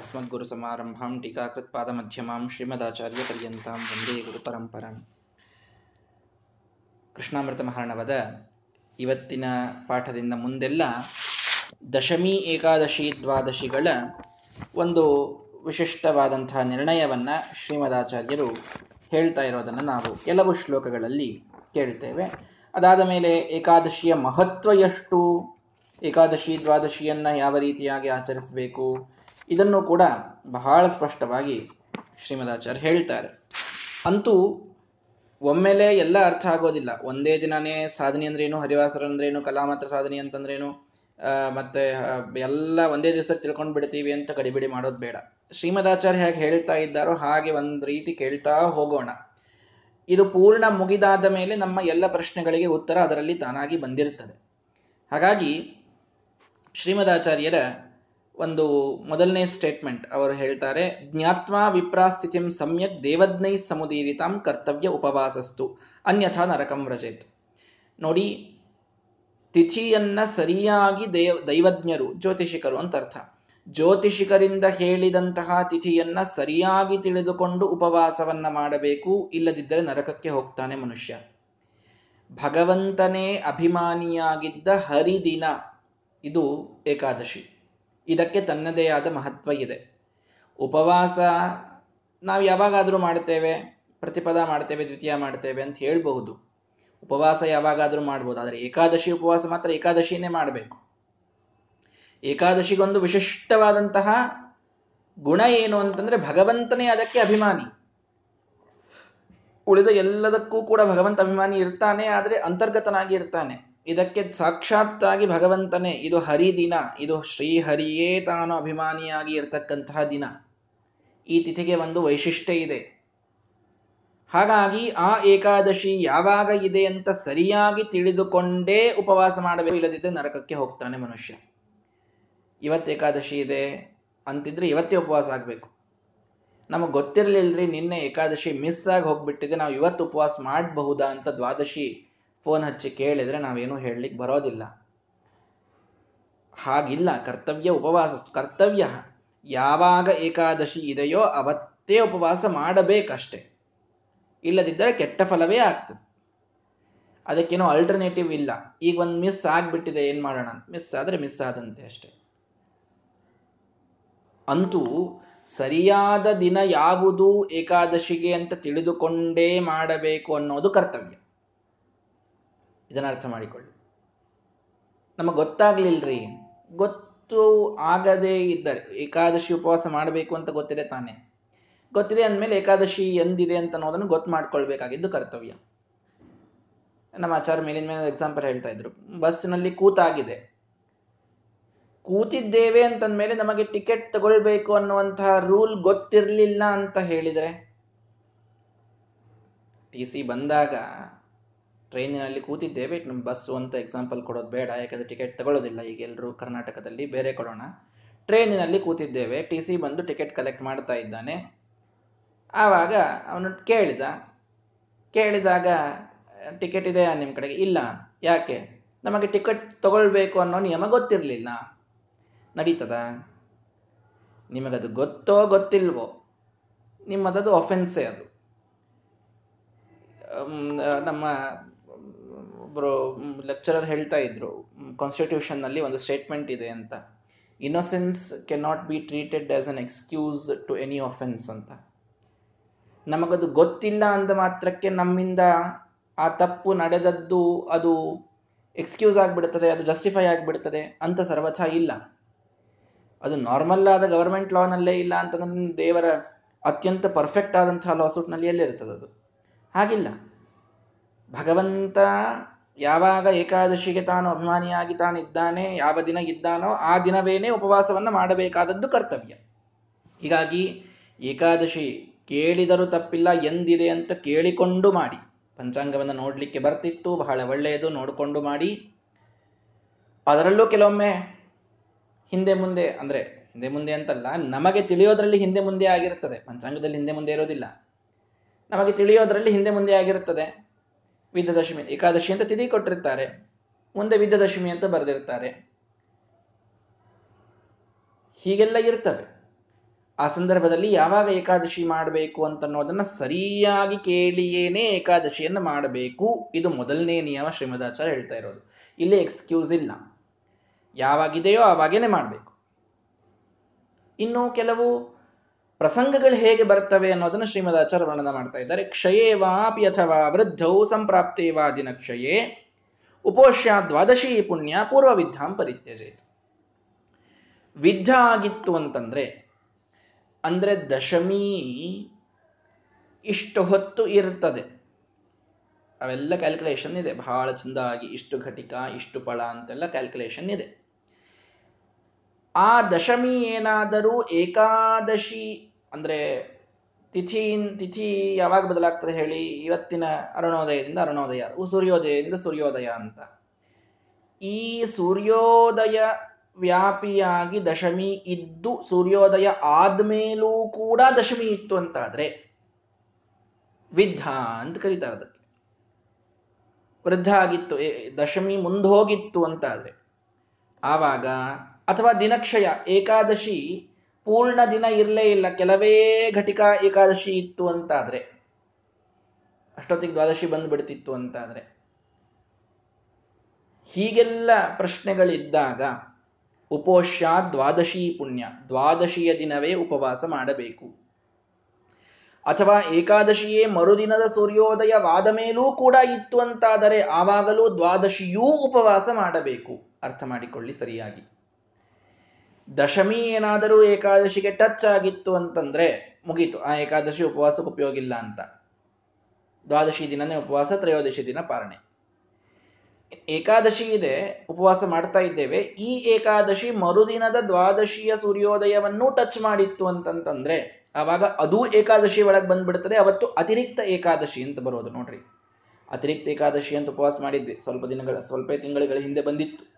अस्मद्गुरुसमारम्भां टीकाकृत्पादमध्यमां ಶ್ರೀಮದಾಚಾರ್ಯಪರ್ಯಂತಾಂ ವಂದೇ ಗುರುಪರಂಪರಾಂ ಕೃಷ್ಣಾಮೃತ ಮಹಾರಣವದ ಇವತ್ತಿನ ಪಾಠದಿಂದ ಮುಂದೆಲ್ಲ ದಶಮಿ ಏಕಾದಶಿ ದ್ವಾದಶಿಗಳ ಒಂದು ವಿಶಿಷ್ಟವಾದಂತಹ ನಿರ್ಣಯವನ್ನ ಶ್ರೀಮದಾಚಾರ್ಯರು ಹೇಳ್ತಾ ಇರೋದನ್ನು ನಾವು ಕೆಲವು ಶ್ಲೋಕಗಳಲ್ಲಿ ಕೇಳ್ತೇವೆ ಅದಾದ ಮೇಲೆ ಏಕಾದಶಿಯ ಮಹತ್ವ ಎಷ್ಟು ಏಕಾದಶಿ ದ್ವಾದಶಿಯನ್ನ ಯಾವ ರೀತಿಯಾಗಿ ಆಚರಿಸಬೇಕು ಇದನ್ನು ಕೂಡ ಬಹಳ ಸ್ಪಷ್ಟವಾಗಿ ಶ್ರೀಮದಾಚಾರ್ಯ ಹೇಳ್ತಾರೆ. ಅಂತೂ ಒಮ್ಮೆಲೆ ಎಲ್ಲ ಅರ್ಥ ಆಗೋದಿಲ್ಲ. ಒಂದೇ ದಿನನೇ ಸಾಧನೆ ಅಂದ್ರೇನು, ಹರಿವಾಸರ ಅಂದ್ರೇನು ಕಲಾಮಾತ್ರ ಸಾಧನೆ ಅಂತಂದ್ರೇನು ಮತ್ತೆ ಎಲ್ಲ ಒಂದೇ ದಿವಸ ತಿಳ್ಕೊಂಡು ಬಿಡ್ತೀವಿ ಅಂತ ಗಡಿಬಿಡಿ ಮಾಡೋದು ಬೇಡ. ಶ್ರೀಮದಾಚಾರ್ಯ ಹೇಗೆ ಹೇಳ್ತಾ ಇದ್ದಾರೋ ಹಾಗೆ ಒಂದು ರೀತಿ ಕೇಳ್ತಾ ಹೋಗೋಣ. ಇದು ಪೂರ್ಣ ಮುಗಿದಾದ ಮೇಲೆ ನಮ್ಮ ಎಲ್ಲ ಪ್ರಶ್ನೆಗಳಿಗೆ ಉತ್ತರ ಅದರಲ್ಲಿ ತಾನಾಗಿ ಬಂದಿರುತ್ತದೆ. ಹಾಗಾಗಿ ಶ್ರೀಮದಾಚಾರ್ಯರ ಒಂದು ಮೊದಲನೇ ಸ್ಟೇಟ್ಮೆಂಟ್ ಅವರು ಹೇಳ್ತಾರೆ, ಜ್ಞಾತ್ವಾ ವಿಪ್ರಾಸ್ಥಿತಿಂ ಸಮ್ಯಕ್ ದೇವಜ್ಞೈ ಸಮುದೀರಿತಾಂ ಕರ್ತವ್ಯ ಉಪವಾಸಸ್ತು, ಅನ್ಯಥಾ ನರಕಂ ವ್ರಜೇತ್. ನೋಡಿ, ತಿಥಿಯನ್ನ ಸರಿಯಾಗಿ ದೇವ, ದೈವಜ್ಞರು, ಜ್ಯೋತಿಷಿಕರು ಅಂತ ಅರ್ಥ. ಜ್ಯೋತಿಷಿಕರಿಂದ ಹೇಳಿದಂತಹ ತಿಥಿಯನ್ನ ಸರಿಯಾಗಿ ತಿಳಿದುಕೊಂಡು ಉಪವಾಸವನ್ನ ಮಾಡಬೇಕು, ಇಲ್ಲದಿದ್ದರೆ ನರಕಕ್ಕೆ ಹೋಗ್ತಾನೆ ಮನುಷ್ಯ. ಭಗವಂತನೇ ಅಭಿಮಾನಿಯಾಗಿದ್ದ ಹರಿದಿನ, ಇದು ಏಕಾದಶಿ. ಇದಕ್ಕೆ ತನ್ನದೇ ಆದ ಮಹತ್ವ ಇದೆ. ಉಪವಾಸ ನಾವು ಯಾವಾಗಾದರೂ ಮಾಡ್ತೇವೆ ಪ್ರತಿಪದ ಮಾಡ್ತೇವೆ ದ್ವಿತೀಯ ಮಾಡ್ತೇವೆ ಅಂತ ಹೇಳ್ಬಹುದು. ಉಪವಾಸ ಯಾವಾಗಾದರೂ ಮಾಡ್ಬೋದು, ಆದರೆ ಏಕಾದಶಿ ಉಪವಾಸ ಮಾತ್ರ ಏಕಾದಶಿನೇ ಮಾಡಬೇಕು. ಏಕಾದಶಿಗೊಂದು ವಿಶಿಷ್ಟವಾದಂತಹ ಗುಣ ಏನು ಅಂತಂದ್ರೆ ಭಗವಂತನೇ ಅದಕ್ಕೆ ಅಭಿಮಾನಿ. ಉಳಿದ ಎಲ್ಲದಕ್ಕೂ ಕೂಡ ಭಗವಂತ ಅಭಿಮಾನಿ ಇರ್ತಾನೆ, ಆದರೆ ಅಂತರ್ಗತನಾಗಿ ಇರ್ತಾನೆ. ಇದಕ್ಕೆ ಸಾಕ್ಷಾತ್ತಾಗಿ ಭಗವಂತನೇ, ಇದು ಹರಿದಿನ ಇದು ಶ್ರೀಹರಿಯೇ ತಾನು ಅಭಿಮಾನಿಯಾಗಿ ಇರತಕ್ಕಂತಹ ದಿನ. ಈ ತಿಥಿಗೆ ಒಂದು ವೈಶಿಷ್ಟ್ಯ ಇದೆ. ಹಾಗಾಗಿ ಆ ಏಕಾದಶಿ ಯಾವಾಗ ಇದೆ ಅಂತ ಸರಿಯಾಗಿ ತಿಳಿದುಕೊಂಡೇ ಉಪವಾಸ ಮಾಡಬೇಕು ಇಲ್ಲದಿದ್ದರೆ ನರಕಕ್ಕೆ ಹೋಗ್ತಾನೆ ಮನುಷ್ಯ. ಇವತ್ತು ಏಕಾದಶಿ ಇದೆ, ಅಂತಿದ್ರೆ ಇವತ್ತೇ ಉಪವಾಸ ಆಗಬೇಕು. ನಮಗೆ ಗೊತ್ತಿರಲಿಲ್ಲರಿ ನಿನ್ನೆ ಏಕಾದಶಿ ಮಿಸ್ ಆಗಿ ಹೋಗ್ಬಿಟ್ಟಿದೆ, ನಾವು ಇವತ್ತು ಉಪವಾಸ ಮಾಡಬಹುದಾ ಅಂತ ದ್ವಾದಶಿ ಫೋನ್ ಹಚ್ಚಿ ಕೇಳಿದ್ರೆ ನಾವೇನು ಹೇಳಲಿಕ್ಕೆ ಬರೋದಿಲ್ಲ. ಹಾಗಿಲ್ಲ, ಕರ್ತವ್ಯ ಉಪವಾಸ, ಕರ್ತವ್ಯ ಯಾವಾಗ ಏಕಾದಶಿ ಇದೆಯೋ ಅವತ್ತೇ ಉಪವಾಸ ಮಾಡಬೇಕಷ್ಟೆ. ಇಲ್ಲದಿದ್ದರೆ ಕೆಟ್ಟ ಫಲವೇ ಆಗ್ತದೆ. ಅದಕ್ಕೇನೋ ಆಲ್ಟರ್ನೇಟಿವ್ ಇಲ್ಲ. ಈಗ ಒಂದು ಮಿಸ್ ಆಗ್ಬಿಟ್ಟಿದೆ, ಏನು ಮಾಡೋಣ? ಮಿಸ್ ಆದರೆ ಮಿಸ್ ಆದಂತೆ ಅಷ್ಟೆ. ಅಂತೂ ಸರಿಯಾದ ದಿನ ಯಾವುದು ಏಕಾದಶಿಗೆ ಅಂತ ತಿಳಿದುಕೊಂಡೇ ಮಾಡಬೇಕು ಅನ್ನೋದು ಕರ್ತವ್ಯ. ಇದನ್ನ ಅರ್ಥ ಮಾಡಿಕೊಳ್ಳಿ. ನಮಗೆ ಗೊತ್ತಾಗ್ಲಿಲ್ರಿ. ಗೊತ್ತು ಆಗದೇ ಇದ್ದರೆ, ಏಕಾದಶಿ ಉಪವಾಸ ಮಾಡಬೇಕು ಅಂತ ಗೊತ್ತಿದೆ ತಾನೇ. ಗೊತ್ತಿದೆ ಅಂದಮೇಲೆ ಏಕಾದಶಿ ಎಂದಿದೆ ಅಂತ ಅನ್ನೋದನ್ನು ಗೊತ್ತು ಮಾಡ್ಕೊಳ್ಬೇಕಾಗಿದ್ದು ಕರ್ತವ್ಯ. ನಮ್ಮ ಆಚಾರ ಮೇಲಿನ ಮೇಲೆ ಎಕ್ಸಾಂಪಲ್ ಹೇಳ್ತಾ ಇದ್ರು. ಬಸ್ನಲ್ಲಿ ಕೂತಾಗಿದೆ. ಕೂತಿದ್ದೇವೆ ಅಂತಂದ್ಮೇಲೆ ನಮಗೆ ಟಿಕೆಟ್ ತಗೊಳ್ಬೇಕು ಅನ್ನುವಂತಹ ರೂಲ್ ಗೊತ್ತಿರಲಿಲ್ಲ ಅಂತ ಹೇಳಿದರೆ, ಟಿ ಸಿ ಬಂದಾಗ ಟ್ರೈನಿನಲ್ಲಿ ಕೂತಿದ್ದೇವೆ. ನಮ್ಮ ಬಸ್ಸು ಅಂತ ಎಕ್ಸಾಂಪಲ್ ಕೊಡೋದು ಬೇಡ, ಯಾಕಂದ್ರೆ ಟಿಕೆಟ್ ತಗೊಳ್ಳೋದಿಲ್ಲ ಈಗ ಎಲ್ಲರೂ ಕರ್ನಾಟಕದಲ್ಲಿ, ಬೇರೆ ಕೊಡೋಣ. ಟ್ರೈನಿನಲ್ಲಿ ಕೂತಿದ್ದೇವೆ. ಟಿ ಸಿ ಬಂದು ಟಿಕೆಟ್ ಕಲೆಕ್ಟ್ ಮಾಡ್ತಾ ಇದ್ದಾನೆ. ಆವಾಗ ಅವನು ಕೇಳಿದ, ಕೇಳಿದಾಗ ಟಿಕೆಟ್ ಇದೆಯಾ ನಿಮ್ಮ ಕಡೆಗೆ? ಇಲ್ಲ. ಯಾಕೆ? ನಮಗೆ ಟಿಕೆಟ್ ತಗೊಳ್ಬೇಕು ಅನ್ನೋ ನಿಯಮ ಗೊತ್ತಿರಲಿಲ್ಲ. ನಡೀತದ? ನಿಮಗದು ಗೊತ್ತೋ ಗೊತ್ತಿಲ್ವೋ? ನಿಮ್ಮದದು ಒಫೆನ್ಸೇ ಅದು. ನಮ್ಮ ಒಬ್ಬರು ಲೆಕ್ಚರರ್ ಹೇಳ್ತಾ ಇದ್ರು ಕಾನ್ಸ್ಟಿಟ್ಯೂಷನ್ನಲ್ಲಿ ಒಂದು ಸ್ಟೇಟ್ಮೆಂಟ್ ಇದೆ ಅಂತ. Innocence can not be treated as an excuse to any offence ಅಂತ. ನಮಗದು ಗೊತ್ತಿಲ್ಲ ಅಂದ ಮಾತ್ರಕ್ಕೆ ನಮ್ಮಿಂದ ಆ ತಪ್ಪು ನಡೆದದ್ದು ಅದು ಎಕ್ಸ್ಕ್ಯೂಸ್ ಆಗಿಬಿಡ್ತದೆ, ಅದು ಜಸ್ಟಿಫೈ ಆಗಿಬಿಡ್ತದೆ ಅಂತ ಸರ್ವಥ ಇಲ್ಲ. ಅದು ನಾರ್ಮಲ್ ಆದ ಗವರ್ಮೆಂಟ್ ಲಾನಲ್ಲೇ ಇಲ್ಲ ಅಂತಂದ್ರೆ ದೇವರ ಅತ್ಯಂತ ಪರ್ಫೆಕ್ಟ್ ಆದಂತಹ ಲಾಸೂಟ್ನಲ್ಲಿ ಎಲ್ಲಿರ್ತದೆ ಅದು ಹಾಗಿಲ್ಲ. ಭಗವಂತ ಯಾವಾಗ ಏಕಾದಶಿಗೆ ತಾನು ಅಭಿಮಾನಿಯಾಗಿ ತಾನಿದ್ದಾನೆ, ಯಾವ ದಿನ ಇದ್ದಾನೋ ಆ ದಿನವೇನೆ ಉಪವಾಸವನ್ನು ಮಾಡಬೇಕಾದದ್ದು ಕರ್ತವ್ಯ. ಹೀಗಾಗಿ ಏಕಾದಶಿ ಕೇಳಿದರೂ ತಪ್ಪಿಲ್ಲ, ಎಂದಿದೆ ಅಂತ ಕೇಳಿಕೊಂಡು ಮಾಡಿ. ಪಂಚಾಂಗವನ್ನು ನೋಡಲಿಕ್ಕೆ ಬರ್ತಿತ್ತು, ಬಹಳ ಒಳ್ಳೆಯದು, ನೋಡಿಕೊಂಡು ಮಾಡಿ. ಅದರಲ್ಲೂ ಕೆಲವೊಮ್ಮೆ ಹಿಂದೆ ಮುಂದೆ, ಅಂದರೆ ಹಿಂದೆ ಮುಂದೆ ಅಂತಲ್ಲ, ನಮಗೆ ತಿಳಿಯೋದರಲ್ಲಿ ಹಿಂದೆ ಮುಂದೆ ಆಗಿರುತ್ತದೆ ಪಂಚಾಂಗದಲ್ಲಿ ಹಿಂದೆ ಮುಂದೆ ಇರೋದಿಲ್ಲ. ನಮಗೆ ತಿಳಿಯೋದರಲ್ಲಿ ಹಿಂದೆ ಮುಂದೆ ಆಗಿರುತ್ತದೆ ವಿದ್ಯದಶಮಿ, ಏಕಾದಶಿ ಅಂತ ತಿಥಿ ಕೊಟ್ಟಿರ್ತಾರೆ. ಮುಂದೆ ವಿದ್ಯದಶಮಿ ಅಂತ ಬರೆದಿರ್ತಾರೆ. ಹೀಗೆಲ್ಲ ಇರ್ತವೆ. ಆ ಸಂದರ್ಭದಲ್ಲಿ ಯಾವಾಗ ಏಕಾದಶಿ ಮಾಡಬೇಕು ಅಂತನ್ನೋದನ್ನ ಸರಿಯಾಗಿ ಕೇಳಿಯೇನೆ ಏಕಾದಶಿಯನ್ನು ಮಾಡಬೇಕು. ಇದು ಮೊದಲನೇ ನಿಯಮ ಶ್ರೀಮದಾಚಾರ್ಯ ಹೇಳ್ತಾ ಇರೋದು. ಇಲ್ಲಿ ಎಕ್ಸ್ಕ್ಯೂಸ್ ಇಲ್ಲ. ಯಾವಾಗಿದೆಯೋ ಆವಾಗೇನೆ ಮಾಡಬೇಕು. ಇನ್ನು ಕೆಲವು ಪ್ರಸಂಗಗಳು ಹೇಗೆ ಬರ್ತವೆ ಅನ್ನೋದನ್ನು ಶ್ರೀಮದಾಚಾರ್ಯ ವರ್ಣನ ಮಾಡ್ತಾ ಇದ್ದಾರೆ. ಕ್ಷಯೇವಾಪಿ ಅಥವಾ ವೃದ್ಧೌ ಸಂಪ್ರಾಪ್ತೇವಾ ದಿನ ಕ್ಷಯೇ ಉಪೋಷ್ಯ ದ್ವಾದಶಿ ಪುಣ್ಯ ಪೂರ್ವ ವಿದ್ಧಾಂ ಪರಿತ್ಯಜೇತ್. ವಿದ್ಧ ಆಗಿತ್ತು ಅಂತಂದ್ರೆ, ಅಂದ್ರೆ ದಶಮಿ ಇಷ್ಟು ಹೊತ್ತು ಇರ್ತದೆ. ಅವೆಲ್ಲ ಕ್ಯಾಲ್ಕುಲೇಷನ್ ಇದೆ. ಬಹಳ ಚಂದಾಗಿ ಇಷ್ಟು ಘಟಿಕ, ಇಷ್ಟು ಫಳ ಅಂತೆಲ್ಲ ಕ್ಯಾಲ್ಕುಲೇಷನ್ ಇದೆ. ಆ ದಶಮಿ ಏನಾದರೂ ಏಕಾದಶಿ ಅಂದ್ರೆ ತಿಥಿ ತಿಥಿ ಯಾವಾಗ ಬದಲಾಗ್ತದೆ ಹೇಳಿ? ಇವತ್ತಿನ ಅರುಣೋದಯದಿಂದ ಅರುಣೋದಯ ಸೂರ್ಯೋದಯದಿಂದ ಸೂರ್ಯೋದಯ ಅಂತ. ಈ ಸೂರ್ಯೋದಯ ವ್ಯಾಪಿಯಾಗಿ ದಶಮಿ ಇದ್ದು ಸೂರ್ಯೋದಯ ಆದ್ಮೇಲೂ ಕೂಡ ದಶಮಿ ಇತ್ತು ಅಂತಾದ್ರೆ ವಿದ್ಧ ಅಂತ ಕರೀತಾರೆ ಅದಕ್ಕೆ. ವೃದ್ಧ ಆಗಿತ್ತು ದಶಮಿ ಮುಂದೋಗಿತ್ತು ಅಂತಾದ್ರೆ. ಆವಾಗ ಅಥವಾ ದಿನಕ್ಷಯ ಏಕಾದಶಿ ಪೂರ್ಣ ದಿನ ಇರಲೇ ಇಲ್ಲ, ಕೆಲವೇ ಘಟಿಕ ಏಕಾದಶಿ ಇತ್ತು ಅಂತಾದ್ರೆ. ಅಷ್ಟೊತ್ತಿಗೆ ದ್ವಾದಶಿ ಬಂದ್ಬಿಡ್ತಿತ್ತು ಅಂತಾದ್ರೆ. ಹೀಗೆಲ್ಲ ಪ್ರಶ್ನೆಗಳಿದ್ದಾಗ ಉಪೋಷ್ಯ ದ್ವಾದಶಿ ಪುಣ್ಯ, ದ್ವಾದಶಿಯ ದಿನವೇ ಉಪವಾಸ ಮಾಡಬೇಕು. ಅಥವಾ ಏಕಾದಶಿಯೇ ಮರುದಿನದ ಸೂರ್ಯೋದಯವಾದ ಮೇಲೂ ಕೂಡ ಇತ್ತು ಅಂತಾದರೆ ಆವಾಗಲೂ ದ್ವಾದಶಿಯೂ ಉಪವಾಸ ಮಾಡಬೇಕು. ಅರ್ಥ ಮಾಡಿಕೊಳ್ಳಿ ಸರಿಯಾಗಿ. ದಶಮಿ ಏನಾದರೂ ಏಕಾದಶಿಗೆ ಟಚ್ ಆಗಿತ್ತು ಅಂತಂದ್ರೆ ಮುಗೀತು. ಆ ಏಕಾದಶಿ ಉಪವಾಸಕ್ಕೆ ಉಪಯೋಗ ಇಲ್ಲ ಅಂತ. ದ್ವಾದಶಿ ದಿನನೇ ಉಪವಾಸ, ತ್ರಯೋದಶಿ ದಿನ ಪಾರಣೆ. ಏಕಾದಶಿ ಇದೆ, ಉಪವಾಸ ಮಾಡ್ತಾ ಇದ್ದೇವೆ. ಈ ಏಕಾದಶಿ ಮರುದಿನದ ದ್ವಾದಶಿಯ ಸೂರ್ಯೋದಯವನ್ನು ಟಚ್ ಮಾಡಿತ್ತು ಅಂತಂತಂದ್ರೆ ಆವಾಗ ಅದೂ ಏಕಾದಶಿ ಒಳಗೆ ಬಂದ್ಬಿಡ್ತದೆ. ಅವತ್ತು ಅತಿರಿಕ್ತ ಏಕಾದಶಿ ಅಂತ ಬರೋದು ನೋಡ್ರಿ. ಅತಿರಿಕ್ತ ಏಕಾದಶಿ ಅಂತ ಉಪವಾಸ ಮಾಡಿದ್ವಿ. ಸ್ವಲ್ಪ ದಿನಗಳ, ಸ್ವಲ್ಪ ತಿಂಗಳುಗಳ ಹಿಂದೆ ಬಂದಿತ್ತು.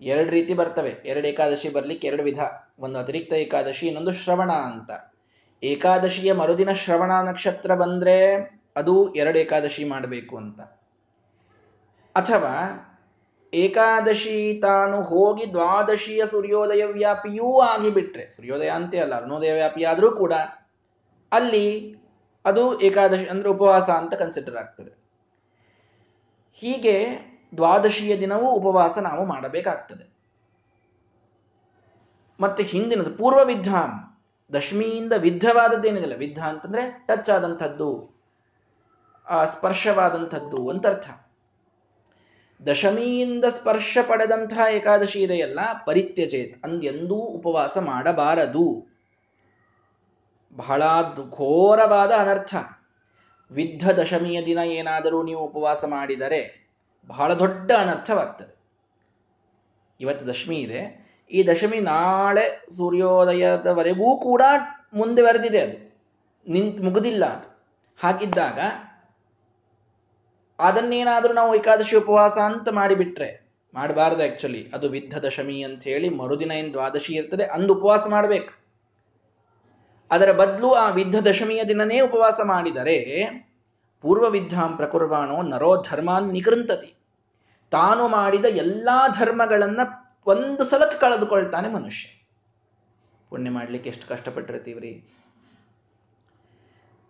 ಎರಡು ರೀತಿ ಬರ್ತವೆ. ಎರಡು ಏಕಾದಶಿ ಬರ್ಲಿಕ್ಕೆ ಎರಡು ವಿಧ. ಒಂದು ಅತಿರಿಕ್ತ ಏಕಾದಶಿ, ಇನ್ನೊಂದು ಶ್ರವಣ ಅಂತ. ಏಕಾದಶಿಯ ಮರುದಿನ ಶ್ರವಣ ನಕ್ಷತ್ರ ಬಂದ್ರೆ ಅದು ಎರಡು ಏಕಾದಶಿ ಮಾಡಬೇಕು ಅಂತ. ಅಥವಾ ಏಕಾದಶಿ ತಾನು ಹೋಗಿ ದ್ವಾದಶಿಯ ಸೂರ್ಯೋದಯ ವ್ಯಾಪಿಯೂ ಆಗಿಬಿಟ್ರೆ, ಸೂರ್ಯೋದಯ ಅಂತೇ ಅಲ್ಲ, ಅರುಣೋದಯ ವ್ಯಾಪಿ ಆದರೂ ಕೂಡ ಅಲ್ಲಿ ಅದು ಏಕಾದಶಿ ಅಂದ್ರೆ ಉಪವಾಸ ಅಂತ ಕನ್ಸಿಡರ್ ಆಗ್ತದೆ. ಹೀಗೆ ದ್ವಾದಶಿಯ ದಿನವೂ ಉಪವಾಸ ನಾವು ಮಾಡಬೇಕಾಗ್ತದೆ. ಮತ್ತೆ ಹಿಂದಿನದು ಪೂರ್ವ ವಿದ್ಧ ದಶಮಿಯಿಂದ ವಿದ್ಧವಾದದ್ದೇನಿದೆಯಲ್ಲ ವಿದ್ಧ ಅಂತಂದ್ರೆ ಟಚ್ ಆದಂಥದ್ದು ಸ್ಪರ್ಶವಾದಂಥದ್ದು ಅಂತ ಅರ್ಥ ದಶಮಿಯಿಂದ ಸ್ಪರ್ಶ ಪಡೆದಂತಹ ಏಕಾದಶಿ ಇದೆಯಲ್ಲ, ಪರಿತ್ಯಜೇತ್ ಅಂದೆಂದೂ ಉಪವಾಸ ಮಾಡಬಾರದು. ಬಹಳ ಘೋರವಾದ ಅನರ್ಥ. ವಿದ್ಧ ದಶಮಿಯ ದಿನ ಏನಾದರೂ ನೀವು ಉಪವಾಸ ಮಾಡಿದರೆ ಬಹಳ ದೊಡ್ಡ ಅನರ್ಥವಾಗ್ತದೆ. ಇವತ್ತು ದಶಮಿ ಇದೆ. ಈ ದಶಮಿ ನಾಳೆ ಸೂರ್ಯೋದಯದವರೆಗೂ ಕೂಡ ಮುಂದುವರೆದಿದೆ ಅದು. ನಿಂತ್ ಮುಗುದಿಲ್ಲ ಅದು. ಹಾಗಿದ್ದಾಗ ಅದನ್ನೇನಾದರೂ ನಾವು ಏಕಾದಶಿ ಉಪವಾಸ ಅಂತ ಮಾಡಿಬಿಟ್ರೆ, ಮಾಡಬಾರ್ದು ಆ್ಯಕ್ಚುಲಿ ಅದು ವಿದ್ಧ ದಶಮಿ ಅಂತ ಹೇಳಿ ಮರುದಿನ ಏನು ದ್ವಾದಶಿ ಇರ್ತದೆ, ಅಂದು ಉಪವಾಸ ಮಾಡಬೇಕು. ಅದರ ಬದಲು ಆ ವಿದ್ಧ ದಶಮಿಯ ದಿನನೇ ಉಪವಾಸ ಮಾಡಿದರೆ ಪೂರ್ವ ವಿದ್ಧಾಂ ಪ್ರಕುರ್ವಾಣೋ ನರೋ ಧರ್ಮಾನ್ ನಿಗೃಂತತಿ ತಾನು ಮಾಡಿದ ಎಲ್ಲಾ ಧರ್ಮಗಳನ್ನ ಒಂದು ಸಲಕ್ಕೆ ಕಳೆದುಕೊಳ್ತಾನೆ ಮನುಷ್ಯ. ಪುಣ್ಯ ಮಾಡ್ಲಿಕ್ಕೆ ಎಷ್ಟು ಕಷ್ಟಪಟ್ಟಿರ್ತೀವ್ರಿ.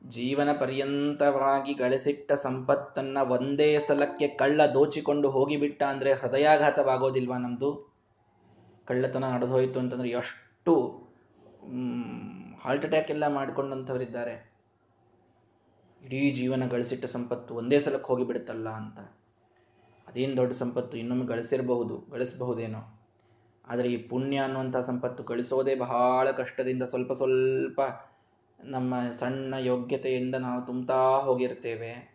ಜೀವನ ಪರ್ಯಂತವಾಗಿ ಗಳಿಸಿಟ್ಟ ಸಂಪತ್ತನ್ನ ಒಂದೇ ಸಲಕ್ಕೆ ಕಳ್ಳ ದೋಚಿಕೊಂಡು ಹೋಗಿಬಿಟ್ಟ ಅಂದ್ರೆ ಹೃದಯಾಘಾತವಾಗೋದಿಲ್ವಾ ನಮ್ದು? ಕಳ್ಳತನ ನಡೆದೋಯ್ತು ಅಂತಂದ್ರೆ ಎಷ್ಟು ಹಾರ್ಟ್ ಅಟ್ಯಾಕ್ ಎಲ್ಲ ಮಾಡಿಕೊಂಡಂಥವರಿದ್ದಾರೆ. ಇಡೀ ಜೀವನ ಗಳಿಸಿಟ್ಟ ಸಂಪತ್ತು ಒಂದೇ ಸಲಕ್ಕೆ ಹೋಗಿಬಿಡುತ್ತಲ್ಲ ಅಂತ. ಅದೇನು ದೊಡ್ಡ ಸಂಪತ್ತು? ಇನ್ನೊಮ್ಮೆ ಗಳಿಸಿರಬಹುದು, ಗಳಿಸಬಹುದೇನೋ. ಆದರೆ ಈ ಪುಣ್ಯ ಅನ್ನುವಂಥ ಸಂಪತ್ತು ಗಳಿಸೋದೇ ಬಹಳ ಕಷ್ಟದಿಂದ ಸ್ವಲ್ಪ ಸ್ವಲ್ಪ ನಮ್ಮ ಸಣ್ಣ ಯೋಗ್ಯತೆಯಿಂದ ನಾವು ತುಂಬ್ತಾ ಹೋಗಿರ್ತೇವೆ.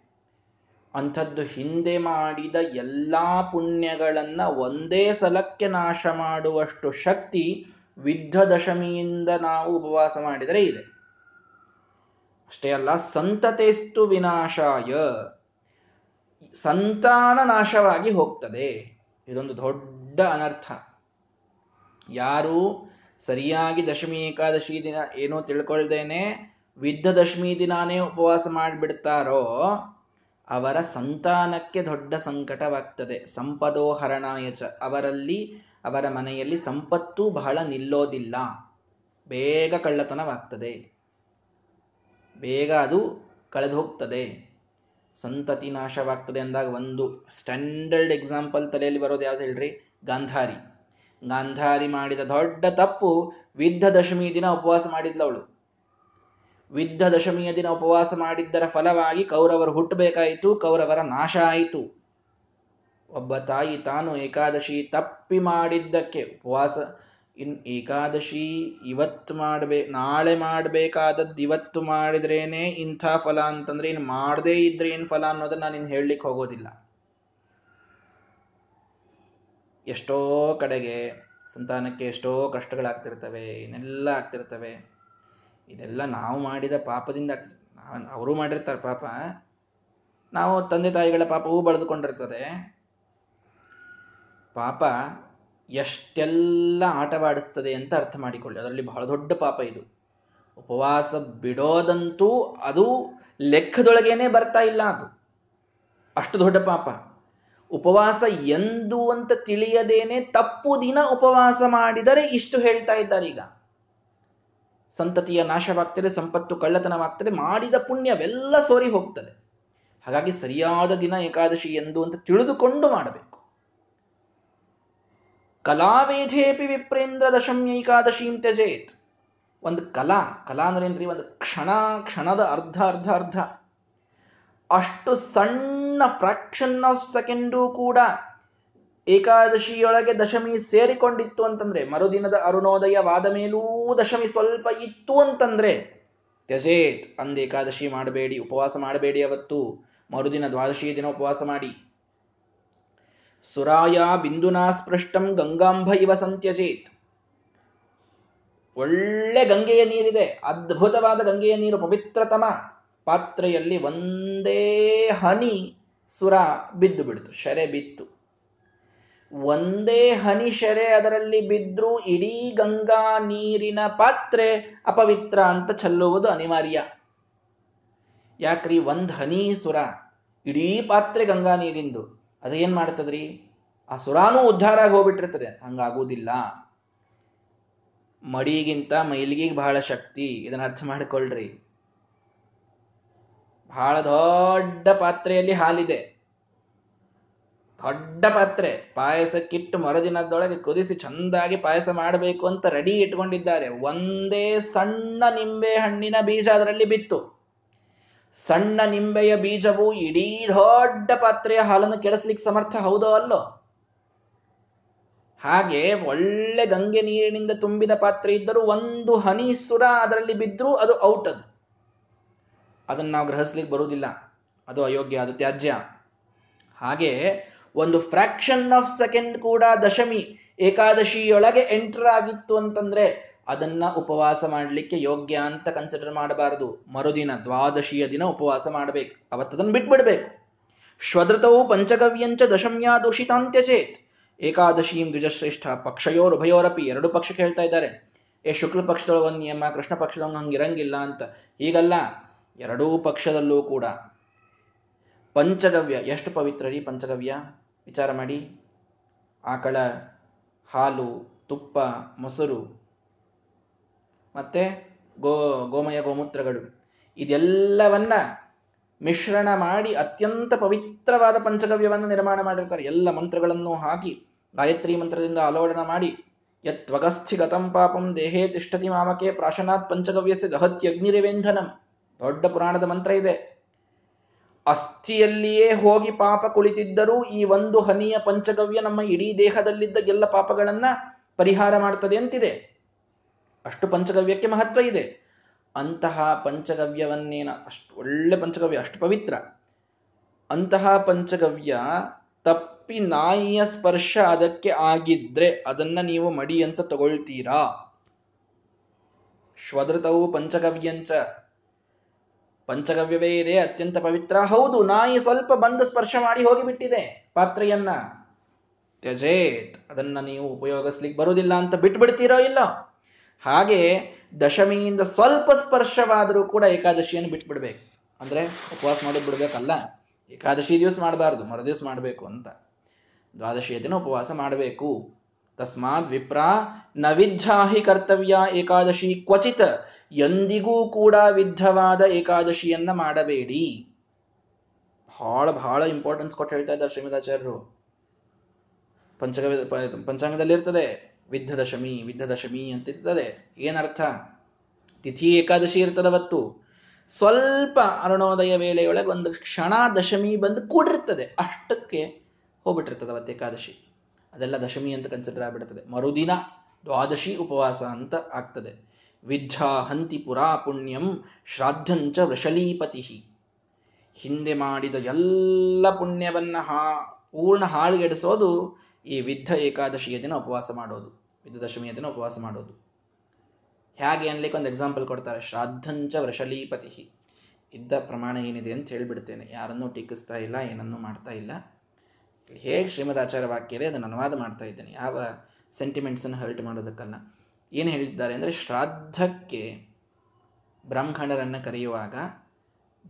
ಅಂಥದ್ದು ಹಿಂದೆ ಮಾಡಿದ ಎಲ್ಲ ಪುಣ್ಯಗಳನ್ನು ಒಂದೇ ಸಲಕ್ಕೆ ನಾಶ ಮಾಡುವಷ್ಟು ಶಕ್ತಿ ವಿದ್ಧ ದಶಮಿಯಿಂದ ನಾವು ಉಪವಾಸ ಮಾಡಿದರೆ ಇದೆ. ಅಷ್ಟೇ ಅಲ್ಲ ಸಂತತೆಸ್ತು ವಿನಾಶಾಯ. ಸಂತಾನ ನಾಶವಾಗಿ ಹೋಗ್ತದೆ. ಇದೊಂದು ದೊಡ್ಡ ಅನರ್ಥ. ಯಾರು ಸರಿಯಾಗಿ ದಶಮಿ ಏಕಾದಶಿ ದಿನ ಏನೋ ತಿಳ್ಕೊಳ್ದೇನೆ ವಿದ್ಧ ದಶಮಿ ದಿನಾನೇ ಉಪವಾಸ ಮಾಡಿಬಿಡ್ತಾರೋ, ಅವರ ಸಂತಾನಕ್ಕೆ ದೊಡ್ಡ ಸಂಕಟವಾಗ್ತದೆ. ಸಂಪದೋ ಹರಣಾಯಚ ಅವರಲ್ಲಿ, ಅವರ ಮನೆಯಲ್ಲಿ ಸಂಪತ್ತು ಬಹಳ ನಿಲ್ಲೋದಿಲ್ಲ. ಬೇಗ ಕಳ್ಳತನವಾಗ್ತದೆ. ಬೇಗ ಅದು ಕಳೆದು ಹೋಗ್ತದೆ ಸಂತತಿ ನಾಶವಾಗ್ತದೆ ಅಂದಾಗ ಒಂದು ಸ್ಟ್ಯಾಂಡರ್ಡ್ ಎಕ್ಸಾಂಪಲ್ ತಲೆಯಲ್ಲಿ ಬರೋದು ಯಾವ್ದು ಹೇಳ್ರಿ? ಗಾಂಧಾರಿ. ಗಾಂಧಾರಿ ಮಾಡಿದ ದೊಡ್ಡ ತಪ್ಪು ವಿದ್ಧ ದಶಮಿ ದಿನ ಉಪವಾಸ ಮಾಡಿದ್ಲವಳು ವಿದ್ಧ ದಶಮಿಯ ದಿನ ಉಪವಾಸ ಮಾಡಿದ್ದರ ಫಲವಾಗಿ ಕೌರವರು ಹುಟ್ಟಬೇಕಾಯಿತು, ಕೌರವರ ನಾಶ ಆಯಿತು. ಒಬ್ಬ ತಾಯಿ ತಾನು ಏಕಾದಶಿ ತಪ್ಪಿ ಮಾಡಿದ್ದಕ್ಕೆ ಉಪವಾಸ ಇನ್ ಏಕಾದಶಿ ಇವತ್ತು ಮಾಡ್ಬೇ, ನಾಳೆ ಮಾಡಬೇಕಾದದ್ದು ಇವತ್ತು ಮಾಡಿದ್ರೇನೆ ಇಂಥ ಫಲ ಅಂತಂದ್ರೆ ಇನ್ನು ಮಾಡದೇ ಇದ್ರೆ ಏನು ಫಲ ಅನ್ನೋದನ್ನ ನಾನು ಇನ್ನು ಹೇಳಲಿಕ್ಕೆ ಹೋಗೋದಿಲ್ಲ. ಎಷ್ಟೋ ಕಡೆಗೆ ಸಂತಾನಕ್ಕೆ ಎಷ್ಟೋ ಕಷ್ಟಗಳಾಗ್ತಿರ್ತವೆ, ಇನ್ನೆಲ್ಲ ಆಗ್ತಿರ್ತವೆ. ಇದೆಲ್ಲ ನಾವು ಮಾಡಿದ ಪಾಪದಿಂದ ಅವರು ಮಾಡಿರ್ತಾರೆ ಪಾಪ. ನಾವು ತಂದೆ ತಾಯಿಗಳ ಪಾಪವೂ ಬಳದುಕೊಂಡಿರ್ತದೆ. ಪಾಪ ಎಷ್ಟೆಲ್ಲ ಆಟವಾಡಿಸ್ತದೆ ಅಂತ ಅರ್ಥ ಮಾಡಿಕೊಳ್ಳಿ. ಅದರಲ್ಲಿ ಬಹಳ ದೊಡ್ಡ ಪಾಪ ಇದು. ಉಪವಾಸ ಬಿಡೋದಂತೂ ಅದು ಲೆಕ್ಕದೊಳಗೇನೆ ಬರ್ತಾ ಇಲ್ಲ ಅದು. ಅಷ್ಟು ದೊಡ್ಡ ಪಾಪ. ಉಪವಾಸ ಎಂದು ಅಂತ ತಿಳಿಯದೇನೆ ತಪ್ಪು ದಿನ ಉಪವಾಸ ಮಾಡಿದರೆ ಇಷ್ಟು ಹೇಳ್ತಾ ಇದ್ದಾರೆ ಈಗ. ಸಂತತಿಯ ನಾಶವಾಗ್ತದೆ, ಸಂಪತ್ತು ಕಳ್ಳತನವಾಗ್ತದೆ, ಮಾಡಿದ ಪುಣ್ಯವೆಲ್ಲ ಸೋರಿ ಹೋಗ್ತದೆ. ಹಾಗಾಗಿ ಸರಿಯಾದ ದಿನ ಏಕಾದಶಿ ಎಂದು ಅಂತ ತಿಳಿದುಕೊಂಡು ಮಾಡಬೇಕು. ಕಲಾವೇಧೇಪಿ ವಿಪ್ರೇಂದ್ರ ದಶಮ್ಯೈಕಾದಶೀಂ ತ್ಯಜೇತ್. ಒಂದು ಕಲಾ ಕಲಾ ಅಂದ್ರೇನ್ರಿ? ಒಂದು ಕ್ಷಣ, ಕ್ಷಣದ ಅರ್ಧ ಅರ್ಧ ಅರ್ಧ. ಅಷ್ಟು ಸಣ್ಣ ಫ್ರಾಕ್ಷನ್ ಆಫ್ ಸೆಕೆಂಡು ಕೂಡ ಏಕಾದಶಿಯೊಳಗೆ ದಶಮಿ ಸೇರಿಕೊಂಡಿತ್ತು ಅಂತಂದ್ರೆ, ಮರುದಿನದ ಅರುಣೋದಯವಾದ ಮೇಲೂ ದಶಮಿ ಸ್ವಲ್ಪ ಇತ್ತು ಅಂತಂದ್ರೆ, ತ್ಯಜೇತ್ ಅಂದ ಏಕಾದಶಿ ಮಾಡಬೇಡಿ, ಉಪವಾಸ ಮಾಡಬೇಡಿ ಅವತ್ತು. ಮರುದಿನ ದ್ವಾದಶಿ ದಿನ ಉಪವಾಸ ಮಾಡಿ. ಸುರಾಯ ಬಿಂದುನಾ ಸ್ಪೃಷ್ಟಂ ಗಂಗಾಂಬ ಇವ ಸಂತ್ಯಜೇತ್. ಒಳ್ಳೆ ಗಂಗೆಯ ನೀರಿದೆ, ಅದ್ಭುತವಾದ ಗಂಗೆಯ ನೀರು, ಪವಿತ್ರತಮ. ಪಾತ್ರೆಯಲ್ಲಿ ಒಂದೇ ಹನಿ ಸುರ ಬಿದ್ದು ಬಿಡ್ತು, ಶರೆ ಬಿತ್ತು. ಒಂದೇ ಹನಿ ಶರೆ ಅದರಲ್ಲಿ ಬಿದ್ರೂ ಇಡೀ ಗಂಗಾ ನೀರಿನ ಪಾತ್ರೆ ಅಪವಿತ್ರ ಅಂತ ಚೆಲ್ಲುವುದು ಅನಿವಾರ್ಯ. ಯಾಕ್ರಿ, ಒಂದ್ ಹನಿ ಸುರ, ಇಡೀ ಪಾತ್ರೆ ಗಂಗಾ ನೀರಿಂದು. ಅದೇನ್ ಮಾಡ್ತದ್ರಿ? ಆ ಸುರಾನೂ ಉದ್ಧಾರ ಆಗಿ ಹೋಗ್ಬಿಟ್ಟಿರ್ತದೆ. ಹಂಗಾಗುವುದಿಲ್ಲ ಮಡಿಗಿಂತ ಮೈಲಿಗೆಗೆ ಬಹಳ ಶಕ್ತಿ. ಇದನ್ನ ಅರ್ಥ ಮಾಡಿಕೊಳ್ಳ್ರಿ ಬಹಳ ದೊಡ್ಡ ಪಾತ್ರೆಯಲ್ಲಿ ಹಾಲಿದೆ. ದೊಡ್ಡ ಪಾತ್ರೆ. ಪಾಯಸಕ್ಕಿಟ್ಟು ಮರುದಿನದೊಳಗೆ ಕುದಿಸಿ ಚಂದಾಗಿ ಪಾಯಸ ಮಾಡಬೇಕು ಅಂತ ರೆಡಿ ಇಟ್ಕೊಂಡಿದ್ದಾರೆ. ಒಂದೇ ಸಣ್ಣ ನಿಂಬೆ ಹಣ್ಣಿನ ಬೀಜ ಅದರಲ್ಲಿ ಬಿತ್ತು. ಸಣ್ಣ ನಿಂಬೆಯ ಬೀಜವು ಇಡೀ ದೊಡ್ಡ ಪಾತ್ರೆಯ ಹಾಲನ್ನು ಕೆಡಿಸ್ಲಿಕ್ಕೆ ಸಮರ್ಥ ಹೌದೋ ಅಲ್ಲೋ? ಹಾಗೆ ಒಳ್ಳೆ ಗಂಗೆ ನೀರಿನಿಂದ ತುಂಬಿದ ಪಾತ್ರೆ ಇದ್ದರೂ ಒಂದು ಹನಿ ಸುರ ಅದರಲ್ಲಿ ಬಿದ್ದರೂ ಅದು ಔಟ್ ಅದು. ಅದನ್ನು ನಾವು ಗ್ರಹಿಸ್ಲಿಕ್ಕೆ ಬರುವುದಿಲ್ಲ. ಅದು ಅಯೋಗ್ಯ, ಅದು ತ್ಯಾಜ್ಯ. ಹಾಗೆ ಒಂದು ಫ್ರಾಕ್ಷನ್ ಆಫ್ ಸೆಕೆಂಡ್ ಕೂಡ ದಶಮಿ ಏಕಾದಶಿಯೊಳಗೆ ಎಂಟರ್ ಆಗಿತ್ತು ಅಂತಂದ್ರೆ ಅದನ್ನ ಉಪವಾಸ ಮಾಡಲಿಕ್ಕೆ ಯೋಗ್ಯ ಅಂತ ಕನ್ಸಿಡರ್ ಮಾಡಬಾರದು. ಮರುದಿನ ದ್ವಾದಶಿಯ ದಿನ ಉಪವಾಸ ಮಾಡಬೇಕು. ಅವತ್ತದನ್ನು ಬಿಟ್ಬಿಡ್ಬೇಕು. ಶ್ವದೃತವು ಪಂಚಗವ್ಯಂಚ ದಶಮ್ಯಾ ದೂಷಿತಾಂತ್ಯಚೇತ್ ಏಕಾದಶೀಂ ದ್ವಿಜಶ್ರೇಷ್ಠ ಪಕ್ಷಯೋರ್ ಉಭಯೋರಪಿ ಎರಡು ಪಕ್ಷಕ್ಕೆ ಹೇಳ್ತಾ ಇದ್ದಾರೆ. ಏ, ಶುಕ್ಲ ಪಕ್ಷದೊಳಗೆ ಒಂದು ನಿಯಮ, ಕೃಷ್ಣ ಪಕ್ಷದೊಳಗೆ ಹಂಗಿರಂಗಿಲ್ಲ ಅಂತ. ಈಗಲ್ಲ ಎರಡೂ ಪಕ್ಷದಲ್ಲೂ ಕೂಡ. ಪಂಚಗವ್ಯ, ಎಷ್ಟು ಪವಿತ್ರ ರೀ ಪಂಚಗವ್ಯ? ವಿಚಾರ ಮಾಡಿ. ಆಕಳ, ಹಾಲು, ತುಪ್ಪ, ಮೊಸರು ಮತ್ತೆ ಗೋ, ಗೋಮಯ ಗೋಮೂತ್ರಗಳು. ಇದೆಲ್ಲವನ್ನ ಮಿಶ್ರಣ ಮಾಡಿ ಅತ್ಯಂತ ಪವಿತ್ರವಾದ ಪಂಚಗವ್ಯವನ್ನು ನಿರ್ಮಾಣ ಮಾಡಿರ್ತಾರೆ. ಎಲ್ಲ ಮಂತ್ರಗಳನ್ನು ಹಾಕಿ, ಗಾಯತ್ರಿ ಮಂತ್ರದಿಂದ ಅಲೋಡನ ಮಾಡಿ ಯತ್ವಗಸ್ಥಿ ಗತಂ ಪಾಪಂ ದೇಹೇ ತಿಷ್ಠತಿ ಮಾಮಕೆ ಪ್ರಾಶನಾತ್ ಪಂಚಗವ್ಯಸ್ಯ ದಹತ್ಯಗ್ನಿರಿವೇಂಧನಂ ದೊಡ್ಡ ಪುರಾಣದ ಮಂತ್ರ ಇದೆ. ಅಸ್ಥಿಯಲ್ಲಿಯೇ ಹೋಗಿ ಪಾಪ ಕುಳಿತಿದ್ದರೂ ಈ ಒಂದು ಹನಿಯ ಪಂಚಗವ್ಯ ನಮ್ಮ ಇಡೀ ದೇಹದಲ್ಲಿದ್ದ ಎಲ್ಲ ಪಾಪಗಳನ್ನ ಪರಿಹಾರ ಮಾಡ್ತದೆ ಅಂತಿದೆ. ಅಷ್ಟು ಪಂಚಗವ್ಯಕ್ಕೆ ಮಹತ್ವ ಇದೆ. ಅಂತಹ ಪಂಚಗವ್ಯವನ್ನೇನ ಅಷ್ಟು ಒಳ್ಳೆ ಪಂಚಗವ್ಯ, ಅಷ್ಟು ಪವಿತ್ರ. ಅಂತಹ ಪಂಚಗವ್ಯ ತಪ್ಪಿ ನಾಯಿಯ ಸ್ಪರ್ಶ ಅದಕ್ಕೆ ಆಗಿದ್ರೆ ಅದನ್ನ ನೀವು ಮಡಿ ಅಂತ ತಗೊಳ್ತೀರಾ? ಶ್ವದೃತವು ಪಂಚಗವ್ಯಂಚ. ಪಂಚಗವ್ಯವೇ ಇದೆ, ಅತ್ಯಂತ ಪವಿತ್ರ. ಹೌದು, ನಾಯಿ ಸ್ವಲ್ಪ ಬಂದು ಸ್ಪರ್ಶ ಮಾಡಿ ಹೋಗಿಬಿಟ್ಟಿದೆ ಪಾತ್ರೆಯನ್ನ. ತ್ಯಜೇತ್. ಅದನ್ನ ನೀವು ಉಪಯೋಗಿಸ್ಲಿಕ್ಕೆ ಬರುವುದಿಲ್ಲ ಅಂತ ಬಿಟ್ಬಿಡ್ತೀರೋ ಇಲ್ಲ? ಹಾಗೆ ದಶಮಿಯಿಂದ ಸ್ವಲ್ಪ ಸ್ಪರ್ಶವಾದರೂ ಕೂಡ ಏಕಾದಶಿಯನ್ನು ಬಿಟ್ಬಿಡ್ಬೇಕು. ಅಂದ್ರೆ ಉಪವಾಸ ಮಾಡೋದು ಬಿಡಬೇಕಲ್ಲ. ಏಕಾದಶಿ ದಿವಸ ಮಾಡಬಾರ್ದು, ಮರು ದಿವಸ ಮಾಡಬೇಕು ಅಂತ. ದ್ವಾದಶಿಯ ದಿನ ಉಪವಾಸ ಮಾಡಬೇಕು. ತಸ್ಮಾತ್ ವಿಪ್ರ ನ ವಿದ್ಧಾಹಿ ಕರ್ತವ್ಯ ಏಕಾದಶಿ ಕ್ವಚಿತ. ಎಂದಿಗೂ ಕೂಡ ವಿದ್ಧವಾದ ಏಕಾದಶಿಯನ್ನ ಮಾಡಬೇಡಿ. ಬಹಳ ಬಹಳ ಇಂಪಾರ್ಟೆನ್ಸ್ ಕೊಟ್ಟು ಹೇಳ್ತಾ ಇದ್ದಾರೆ ಶ್ರೀಮದಾಚಾರ್ಯರು ಪಂಚಗ ಪಂಚಾಂಗದಲ್ಲಿ ಇರ್ತದೆ ವಿದ್ಧ ದಶಮಿ ವಿದ್ಧ ದಶಮಿ ಅಂತ ಇರ್ತದೆ ಏನರ್ಥ? ತಿಥಿ ಏಕಾದಶಿ ಇರ್ತದವತ್ತು. ಸ್ವಲ್ಪ ಅರುಣೋದಯ ವೇಳೆಯೊಳಗೆ ಒಂದು ಕ್ಷಣ ದಶಮಿ ಬಂದು ಕೂಡಿರ್ತದೆ. ಅಷ್ಟಕ್ಕೆ ಹೋಗ್ಬಿಟ್ಟಿರ್ತದೆ ಅವತ್ತು ಏಕಾದಶಿ. ಅದೆಲ್ಲ ದಶಮಿ ಅಂತ ಕನ್ಸಿಡರ್ ಆಗ್ಬಿಡ್ತದೆ. ಮರುದಿನ ದ್ವಾದಶಿ ಉಪವಾಸ ಅಂತ ಆಗ್ತದೆ. ವಿದ್ಯಾ ಹಂತಿ ಪುರಾ ಪುಣ್ಯಂ ಶ್ರಾದ್ಧಂಚ ವೃಷಲೀಪತಿ. ಹಿಂದೆ ಮಾಡಿದ ಎಲ್ಲ ಪುಣ್ಯವನ್ನ ಹಾ, ಪೂರ್ಣ ಹಾಳುಗೆಡಿಸೋದು ಈ ವಿದ್ಧ ಏಕಾದಶಿಯ ದಿನ ಉಪವಾಸ ಮಾಡೋದು ವಿದ್ಧ ದಶಮಿಯ ದಿನ ಉಪವಾಸ ಮಾಡೋದು. ಹೇಗೆ ಅನ್ಲಿಕ್ಕೆ ಒಂದು ಎಕ್ಸಾಂಪಲ್ ಕೊಡ್ತಾರೆ, ಶ್ರಾದ್ಧಂಚ ವೃಷಲೀಪತಿ ಇದ್ದ ಪ್ರಮಾಣ ಏನಿದೆ ಅಂತ ಹೇಳಿಬಿಡ್ತೇನೆ. ಯಾರನ್ನೂ ಟೀಕಿಸ್ತಾ ಇಲ್ಲ, ಏನನ್ನೂ ಮಾಡ್ತಾ ಇಲ್ಲ. ಹೇಗೆ ಶ್ರೀಮದ್ ಆಚಾರ ಇದೆ ಅದನ್ನು ಅನುವಾದ ಮಾಡ್ತಾ ಇದ್ದೇನೆ. ಯಾವ ಸೆಂಟಿಮೆಂಟ್ಸನ್ನು ಹರ್ಟ್ ಮಾಡೋದಕ್ಕಲ್ಲ. ಏನು ಹೇಳಿದ್ದಾರೆ ಅಂದರೆ ಶ್ರಾದ್ದಕ್ಕೆ ಬ್ರಾಹ್ಮಣರನ್ನು ಕರೆಯುವಾಗ,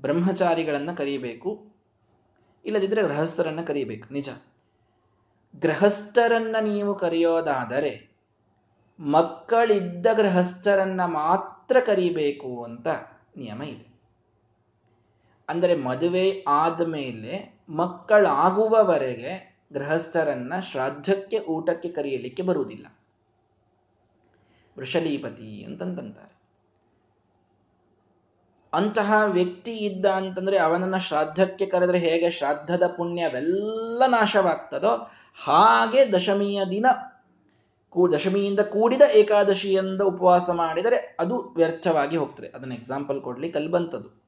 ಬ್ರಹ್ಮಚಾರಿಗಳನ್ನು ಕರೀಬೇಕು ಇಲ್ಲದಿದ್ದರೆ ಗೃಹಸ್ಥರನ್ನು ಕರೀಬೇಕು. ನಿಜ. ಗೃಹಸ್ಥರನ್ನ ನೀವು ಕರೆಯೋದಾದರೆ, ಮಕ್ಕಳಿದ್ದ ಗೃಹಸ್ಥರನ್ನ ಮಾತ್ರ ಕರಿಬೇಕು ಅಂತ ನಿಯಮ ಇದೆ. ಅಂದರೆ ಮದುವೆ ಆದಮೇಲೆ ಮಕ್ಕಳಾಗುವವರೆಗೆ ಗೃಹಸ್ಥರನ್ನ ಶ್ರಾದ್ದಕ್ಕೆ ಊಟಕ್ಕೆ ಕರೆಯಲಿಕ್ಕೆ ಬರುವುದಿಲ್ಲ. ವೃಷಲೀಪತಿ ಅಂತಂತಾರೆ ಅಂತಹ ವ್ಯಕ್ತಿ ಇದ್ದ ಅಂತಂದ್ರೆ ಅವನನ್ನ ಶ್ರಾದ್ದಕ್ಕೆ ಕರೆದ್ರೆ ಹೇಗೆ? ಶ್ರಾದ್ದದ ಪುಣ್ಯವೆಲ್ಲ ನಾಶವಾಗ್ತದೋ ಹಾಗೆ ದಶಮಿಯ ದಿನ ಕೂ, ದಶಮಿಯಿಂದ ಕೂಡಿದ ಏಕಾದಶಿಯಿಂದ ಉಪವಾಸ ಮಾಡಿದರೆ ಅದು ವ್ಯರ್ಥವಾಗಿ ಹೋಗ್ತದೆ. ಅದನ್ನ ಎಕ್ಸಾಂಪಲ್ ಕೊಡ್ಲಿ ಅಲ್ಲಿ ಬಂತದು.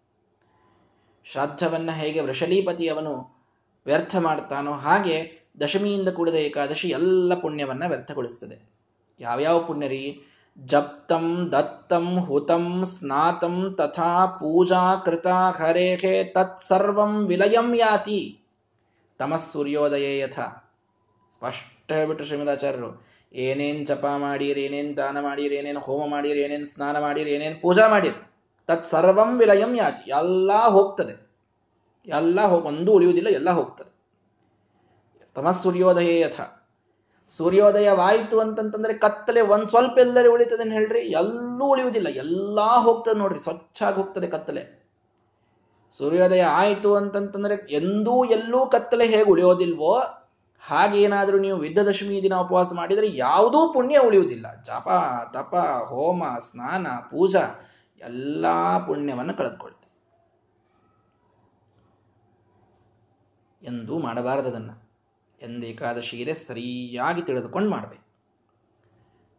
ಶ್ರಾದ್ದವನ್ನ ಹೇಗೆ ವೃಷಲೀಪತಿ ಅವನು ವ್ಯರ್ಥ ಮಾಡ್ತಾನೋ ಹಾಗೆ ದಶಮಿಯಿಂದ ಕೂಡಿದ ಏಕಾದಶಿ ಎಲ್ಲ ಪುಣ್ಯವನ್ನ ವ್ಯರ್ಥಗೊಳಿಸ್ತದೆ. ಯಾವ್ಯಾವ ಪುಣ್ಯರಿ? ಜಪ್ತಂ ದತ್ತಂ ಹುತಂ ಸ್ನಾತಂ ತಥಾ ಪೂಜಾ ಕೃತ ಹರೇಹೇ ತತ್ಸರ್ವಂ ವಿಲಯಂ ಯಾತಿ. ತಮಸ್ಸೂರ್ಯೋದಯೇ ಯಥ. ಸ್ಪಷ್ಟ ಹೇಳ್ಬಿಟ್ಟು ಶ್ರೀಮದಾಚಾರ್ಯರು. ಏನೇನ್ ಜಪ ಮಾಡಿರಿ, ಏನೇನ್ ದಾನ ಮಾಡಿರಿ, ಏನೇನು ಹೋಮ ಮಾಡಿರಿ, ಏನೇನ್ ಸ್ನಾನ ಮಾಡಿರಿ, ಏನೇನ್ ಪೂಜಾ ಮಾಡಿರಿ, ತತ್ ಸರ್ವಂ ವಿಲಯಂ ಯಾತಿ. ಎಲ್ಲ ಹೋಗ್ತದೆ. ಎಲ್ಲ ಒಂದು ಉಳಿಯುವುದಿಲ್ಲ, ಎಲ್ಲ ಹೋಗ್ತದೆ. ತಮಸ್ಸೂರ್ಯೋದಯೇ ಯಥ. ಸೂರ್ಯೋದಯವಾಯಿತು ಅಂತಂತಂದ್ರೆ ಕತ್ತಲೆ ಒಂದ್ ಸ್ವಲ್ಪ ಎಲ್ಲರೂ ಉಳಿತದೆ ಹೇಳ್ರಿ, ಎಲ್ಲೂ ಉಳಿಯುವುದಿಲ್ಲ. ಎಲ್ಲಾ ಹೋಗ್ತದೆ ನೋಡ್ರಿ, ಸ್ವಚ್ಛಾಗಿ ಹೋಗ್ತದೆ ಕತ್ತಲೆ. ಸೂರ್ಯೋದಯ ಆಯಿತು ಅಂತಂತಂದ್ರೆ ಎಂದೂ ಎಲ್ಲೂ ಕತ್ತಲೆ ಹೇಗೆ ಉಳಿಯೋದಿಲ್ವೋ ಹಾಗೇನಾದರೂ ನೀವು ವಿದ್ಯದಶಮಿ ದಿನ ಉಪವಾಸ ಮಾಡಿದರೆ ಯಾವುದೂ ಪುಣ್ಯ ಉಳಿಯುವುದಿಲ್ಲ. ಜಪ, ತಪ, ಹೋಮ, ಸ್ನಾನ, ಪೂಜಾ, ಎಲ್ಲಾ ಪುಣ್ಯವನ್ನು ಕಳೆದುಕೊಳ್ತೇವೆ. ಎಂದೂ ಮಾಡಬಾರದನ್ನ ಎಂದು ಇದೆ ಸರಿಯಾಗಿ ತಿಳಿದುಕೊಂಡು ಮಾಡಬೇಕು.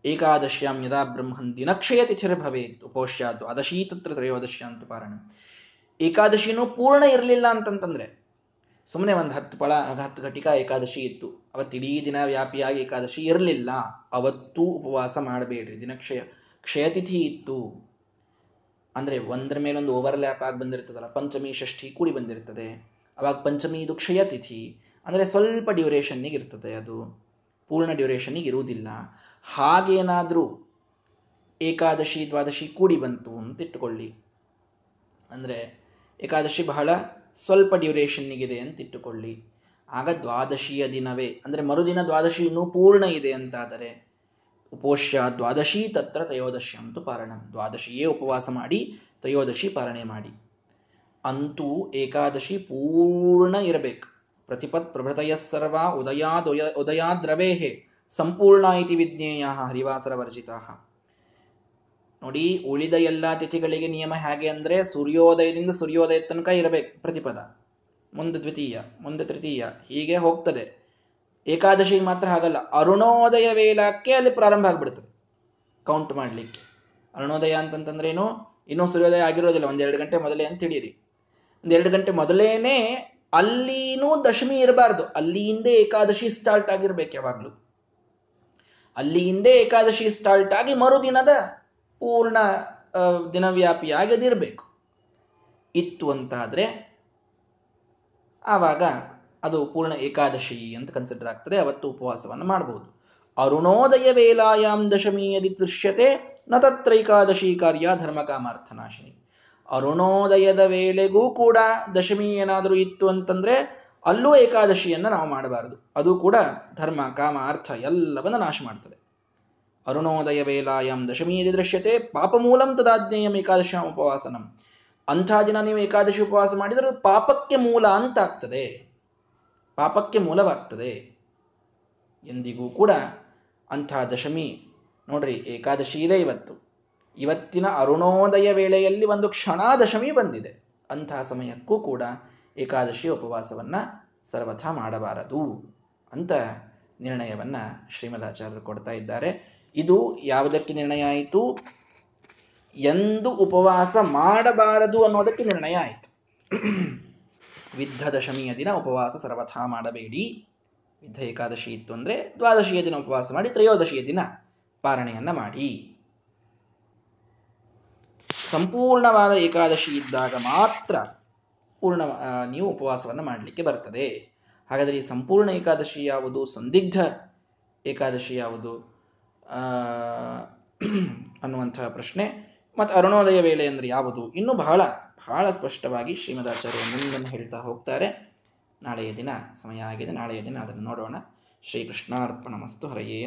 ಏಕಾದಶ್ಯಾಂ ಯದಾ ಬ್ರಹ್ಮನ್ ದಿನಕ್ಷಯ ತಿಥಿರ್ಭವೇತ್ ಉಪೋಷ್ಯಾ ದ್ವಾದಶಿ ತತ್ರ ತ್ರಯೋದಶ್ಯ ಅಂತ ಪಾರಣ. ಏಕಾದಶಿನೂ ಪೂರ್ಣ ಇರಲಿಲ್ಲ ಅಂತಂತಂದ್ರೆ ಸುಮ್ಮನೆ ಒಂದು ಹತ್ತು ಪಳ, ಹತ್ತು ಘಟಿಕಾ ಏಕಾದಶಿ ಇತ್ತು. ಅವತ್ತಿಡೀ ದಿನ ವ್ಯಾಪಿಯಾಗಿ ಏಕಾದಶಿ ಇರಲಿಲ್ಲ. ಅವತ್ತೂ ಉಪವಾಸ ಮಾಡಬೇಡ್ರಿ. ದಿನಕ್ಷಯ, ಕ್ಷಯತಿಥಿ ಇತ್ತು. ಅಂದ್ರೆ ಒಂದರ ಮೇಲೊಂದು ಓವರ್ಲ್ಯಾಪ್ ಆಗಿ ಬಂದಿರ್ತದಲ್ಲ, ಪಂಚಮಿ ಷಷ್ಠಿ ಕೂಡಿ ಬಂದಿರ್ತದೆ. ಅವಾಗ ಪಂಚಮಿ ಇದು ಕ್ಷಯ ತಿಥಿ ಅಂದರೆ ಸ್ವಲ್ಪ ಡ್ಯೂರೇಷನ್ನಿಗೆ ಇರ್ತದೆ, ಅದು ಪೂರ್ಣ ಡ್ಯೂರೇಷನ್ನಿಗೆ ಇರುವುದಿಲ್ಲ. ಹಾಗೇನಾದರೂ ಏಕಾದಶಿ, ದ್ವಾದಶಿ ಕೂಡಿ ಬಂತು ಅಂತ ಇಟ್ಟುಕೊಳ್ಳಿ. ಅಂದರೆ ಏಕಾದಶಿ ಬಹಳ ಸ್ವಲ್ಪ ಡ್ಯೂರೇಷನ್ನಿಗಿದೆ ಅಂತ ಇಟ್ಟುಕೊಳ್ಳಿ. ಆಗ ದ್ವಾದಶಿಯ ದಿನವೇ, ಅಂದರೆ ಮರುದಿನ ದ್ವಾದಶಿ ಇನ್ನೂ ಪೂರ್ಣ ಇದೆ ಅಂತಾದರೆ, ಉಪೋಷ್ಯ ದ್ವಾದಶಿ ತತ್ರ ತ್ರಯೋದಶಿ ಅಂತೂ ಪಾರಣ. ದ್ವಾದಶಿಯೇ ಉಪವಾಸ ಮಾಡಿ, ತ್ರಯೋದಶಿ ಪಾರಣೆ ಮಾಡಿ. ಅಂತೂ ಏಕಾದಶಿ ಪೂರ್ಣ ಇರಬೇಕು. ಪ್ರತಿಪತ್ ಪ್ರಭೃತಯ ಉದಯಾದಯ ಉದಯ ಸಂಪೂರ್ಣ ಇತಿ ವಿಜ್ಞೇಯ ಹರಿವಾಸರ ವರ್ಜಿತ ನೋಡಿ, ಉಳಿದ ಎಲ್ಲ ತಿಥಿಗಳಿಗೆ ನಿಯಮ ಹೇಗೆ ಅಂದ್ರೆ ಸೂರ್ಯೋದಯದಿಂದ ಸೂರ್ಯೋದಯ ತನಕ ಇರಬೇಕು ಪ್ರತಿಪದ. ಮುಂದೆ ದ್ವಿತೀಯ, ಮುಂದೆ ತೃತೀಯ, ಹೀಗೆ ಹೋಗ್ತದೆ. ಏಕಾದಶಿ ಮಾತ್ರ ಹಾಗಲ್ಲ, ಅರುಣೋದಯ ವೇಳಕ್ಕೆ ಅಲ್ಲಿ ಪ್ರಾರಂಭ ಆಗ್ಬಿಡ್ತದೆ. ಕೌಂಟ್ ಮಾಡ್ಲಿಕ್ಕೆ. ಅರುಣೋದಯ ಅಂತಂತಂದ್ರೇನು ಇನ್ನೂ ಸೂರ್ಯೋದಯ ಆಗಿರೋದಿಲ್ಲ, ಒಂದೆರಡು ಗಂಟೆ ಮೊದಲೇ ಅಂತ ತಿಳಿಯಿರಿ. ಒಂದೆರಡು ಗಂಟೆ ಮೊದಲೇನೆ ಅಲ್ಲಿನೂ ದಶಮಿ ಇರಬಾರ್ದು. ಅಲ್ಲಿಯಿಂದ ಏಕಾದಶಿ ಸ್ಟಾರ್ಟ್ ಆಗಿರ್ಬೇಕು ಯಾವಾಗ್ಲೂ. ಅಲ್ಲಿಯಿಂದ ಏಕಾದಶಿ ಸ್ಟಾರ್ಟ್ ಆಗಿ ಮರುದಿನದ ಪೂರ್ಣ ದಿನವ್ಯಾಪಿಯಾಗಿ ಅದಿರಬೇಕು ಇತ್ತು ಅಂತಾದ್ರೆ ಆವಾಗ ಅದು ಪೂರ್ಣ ಏಕಾದಶಿ ಅಂತ ಕನ್ಸಿಡರ್ ಆಗ್ತದೆ. ಅವತ್ತು ಉಪವಾಸವನ್ನು ಮಾಡಬಹುದು ಅರುಣೋದಯ ವೇಲಾಯಾಮ್ ದಶಮಿ ಯದಿ ದೃಶ್ಯತೆ ನ ತತ್ರ ಏಕಾದಶಿ ಕಾರ್ಯ ಧರ್ಮ ಕಾಮಾರ್ಥನಾಶಿನಿ ಅರುಣೋದಯದ ವೇಳೆಗೂ ಕೂಡ ದಶಮಿ ಏನಾದರೂ ಇತ್ತು ಅಂತಂದ್ರೆ ಅಲ್ಲೂ ಏಕಾದಶಿಯನ್ನು ನಾವು ಮಾಡಬಾರದು. ಅದು ಕೂಡ ಧರ್ಮ, ಕಾಮ, ಅರ್ಥ ಎಲ್ಲವನ್ನ ನಾಶ ಮಾಡ್ತದೆ. ಅರುಣೋದಯ ವೇಲಾಯಂ ದಶಮಿ ದೃಶ್ಯತೆ ಪಾಪಮೂಲಂ ತದಾಜ್ಞೇಯಂ ಏಕಾದಶ ಉಪವಾಸನಂ. ಅಂಥ ದಿನ ನೀವು ಏಕಾದಶಿ ಉಪವಾಸ ಮಾಡಿದರೆ ಪಾಪಕ್ಕೆ ಮೂಲ ಅಂತ ಆಗ್ತದೆ. ಪಾಪಕ್ಕೆ ಮೂಲವಾಗ್ತದೆ. ಎಂದಿಗೂ ಕೂಡ ಅಂಥ ದಶಮಿ ನೋಡ್ರಿ ಏಕಾದಶಿ ಇದೆ ಇವತ್ತು. ಇವತ್ತಿನ ಅರುಣೋದಯ ವೇಳೆಯಲ್ಲಿ ಒಂದು ಕ್ಷಣಾದಶಮಿ ಬಂದಿದೆ. ಅಂತಹ ಸಮಯಕ್ಕೂ ಕೂಡ ಏಕಾದಶಿ ಉಪವಾಸವನ್ನು ಸರ್ವಥಾ ಮಾಡಬಾರದು ಅಂತ ನಿರ್ಣಯವನ್ನು ಶ್ರೀಮದಾಚಾರ್ಯರು ಕೊಡ್ತಾ ಇದ್ದಾರೆ. ಇದು ಯಾವುದಕ್ಕೆ ನಿರ್ಣಯ ಆಯಿತು? ಎಂದು ಉಪವಾಸ ಮಾಡಬಾರದು ಅನ್ನೋದಕ್ಕೆ ನಿರ್ಣಯ ಆಯಿತು. ವಿದ್ಧ ದಶಮಿಯ ದಿನ ಉಪವಾಸ ಸರ್ವಥಾ ಮಾಡಬೇಡಿ. ವಿದ್ಧ ಏಕಾದಶಿ ಇತ್ತು ಅಂದರೆ ದ್ವಾದಶಿಯ ದಿನ ಉಪವಾಸ ಮಾಡಿ ತ್ರಯೋದಶಿಯ ದಿನ ಪಾರಣೆಯನ್ನು ಮಾಡಿ. ಸಂಪೂರ್ಣವಾದ ಏಕಾದಶಿ ಇದ್ದಾಗ ಮಾತ್ರ ಪೂರ್ಣ ನೀವು ಉಪವಾಸವನ್ನು ಮಾಡಲಿಕ್ಕೆ ಬರ್ತದೆ. ಹಾಗಾದರೆ ಈ ಸಂಪೂರ್ಣ ಏಕಾದಶಿ ಯಾವುದು? ಸಂದಿಗ್ಧ ಏಕಾದಶಿ ಯಾವುದು? ಅನ್ನುವಂತಹ ಪ್ರಶ್ನೆ. ಮತ್ತು ಅರುಣೋದಯ ವೇಳೆ ಅಂದರೆ ಯಾವುದು? ಇನ್ನೂ ಬಹಳ ಬಹಳ ಸ್ಪಷ್ಟವಾಗಿ ಶ್ರೀಮದಾಚಾರ್ಯ ಮುಂದನ್ನು ಹೇಳ್ತಾ ಹೋಗ್ತಾರೆ. ನಾಳೆಯ ದಿನ, ಸಮಯ ಆಗಿದೆ, ನಾಳೆಯ ದಿನ ಅದನ್ನು ನೋಡೋಣ. ಶ್ರೀಕೃಷ್ಣಾರ್ಪಣ ಮಸ್ತು ಹರೆಯೇ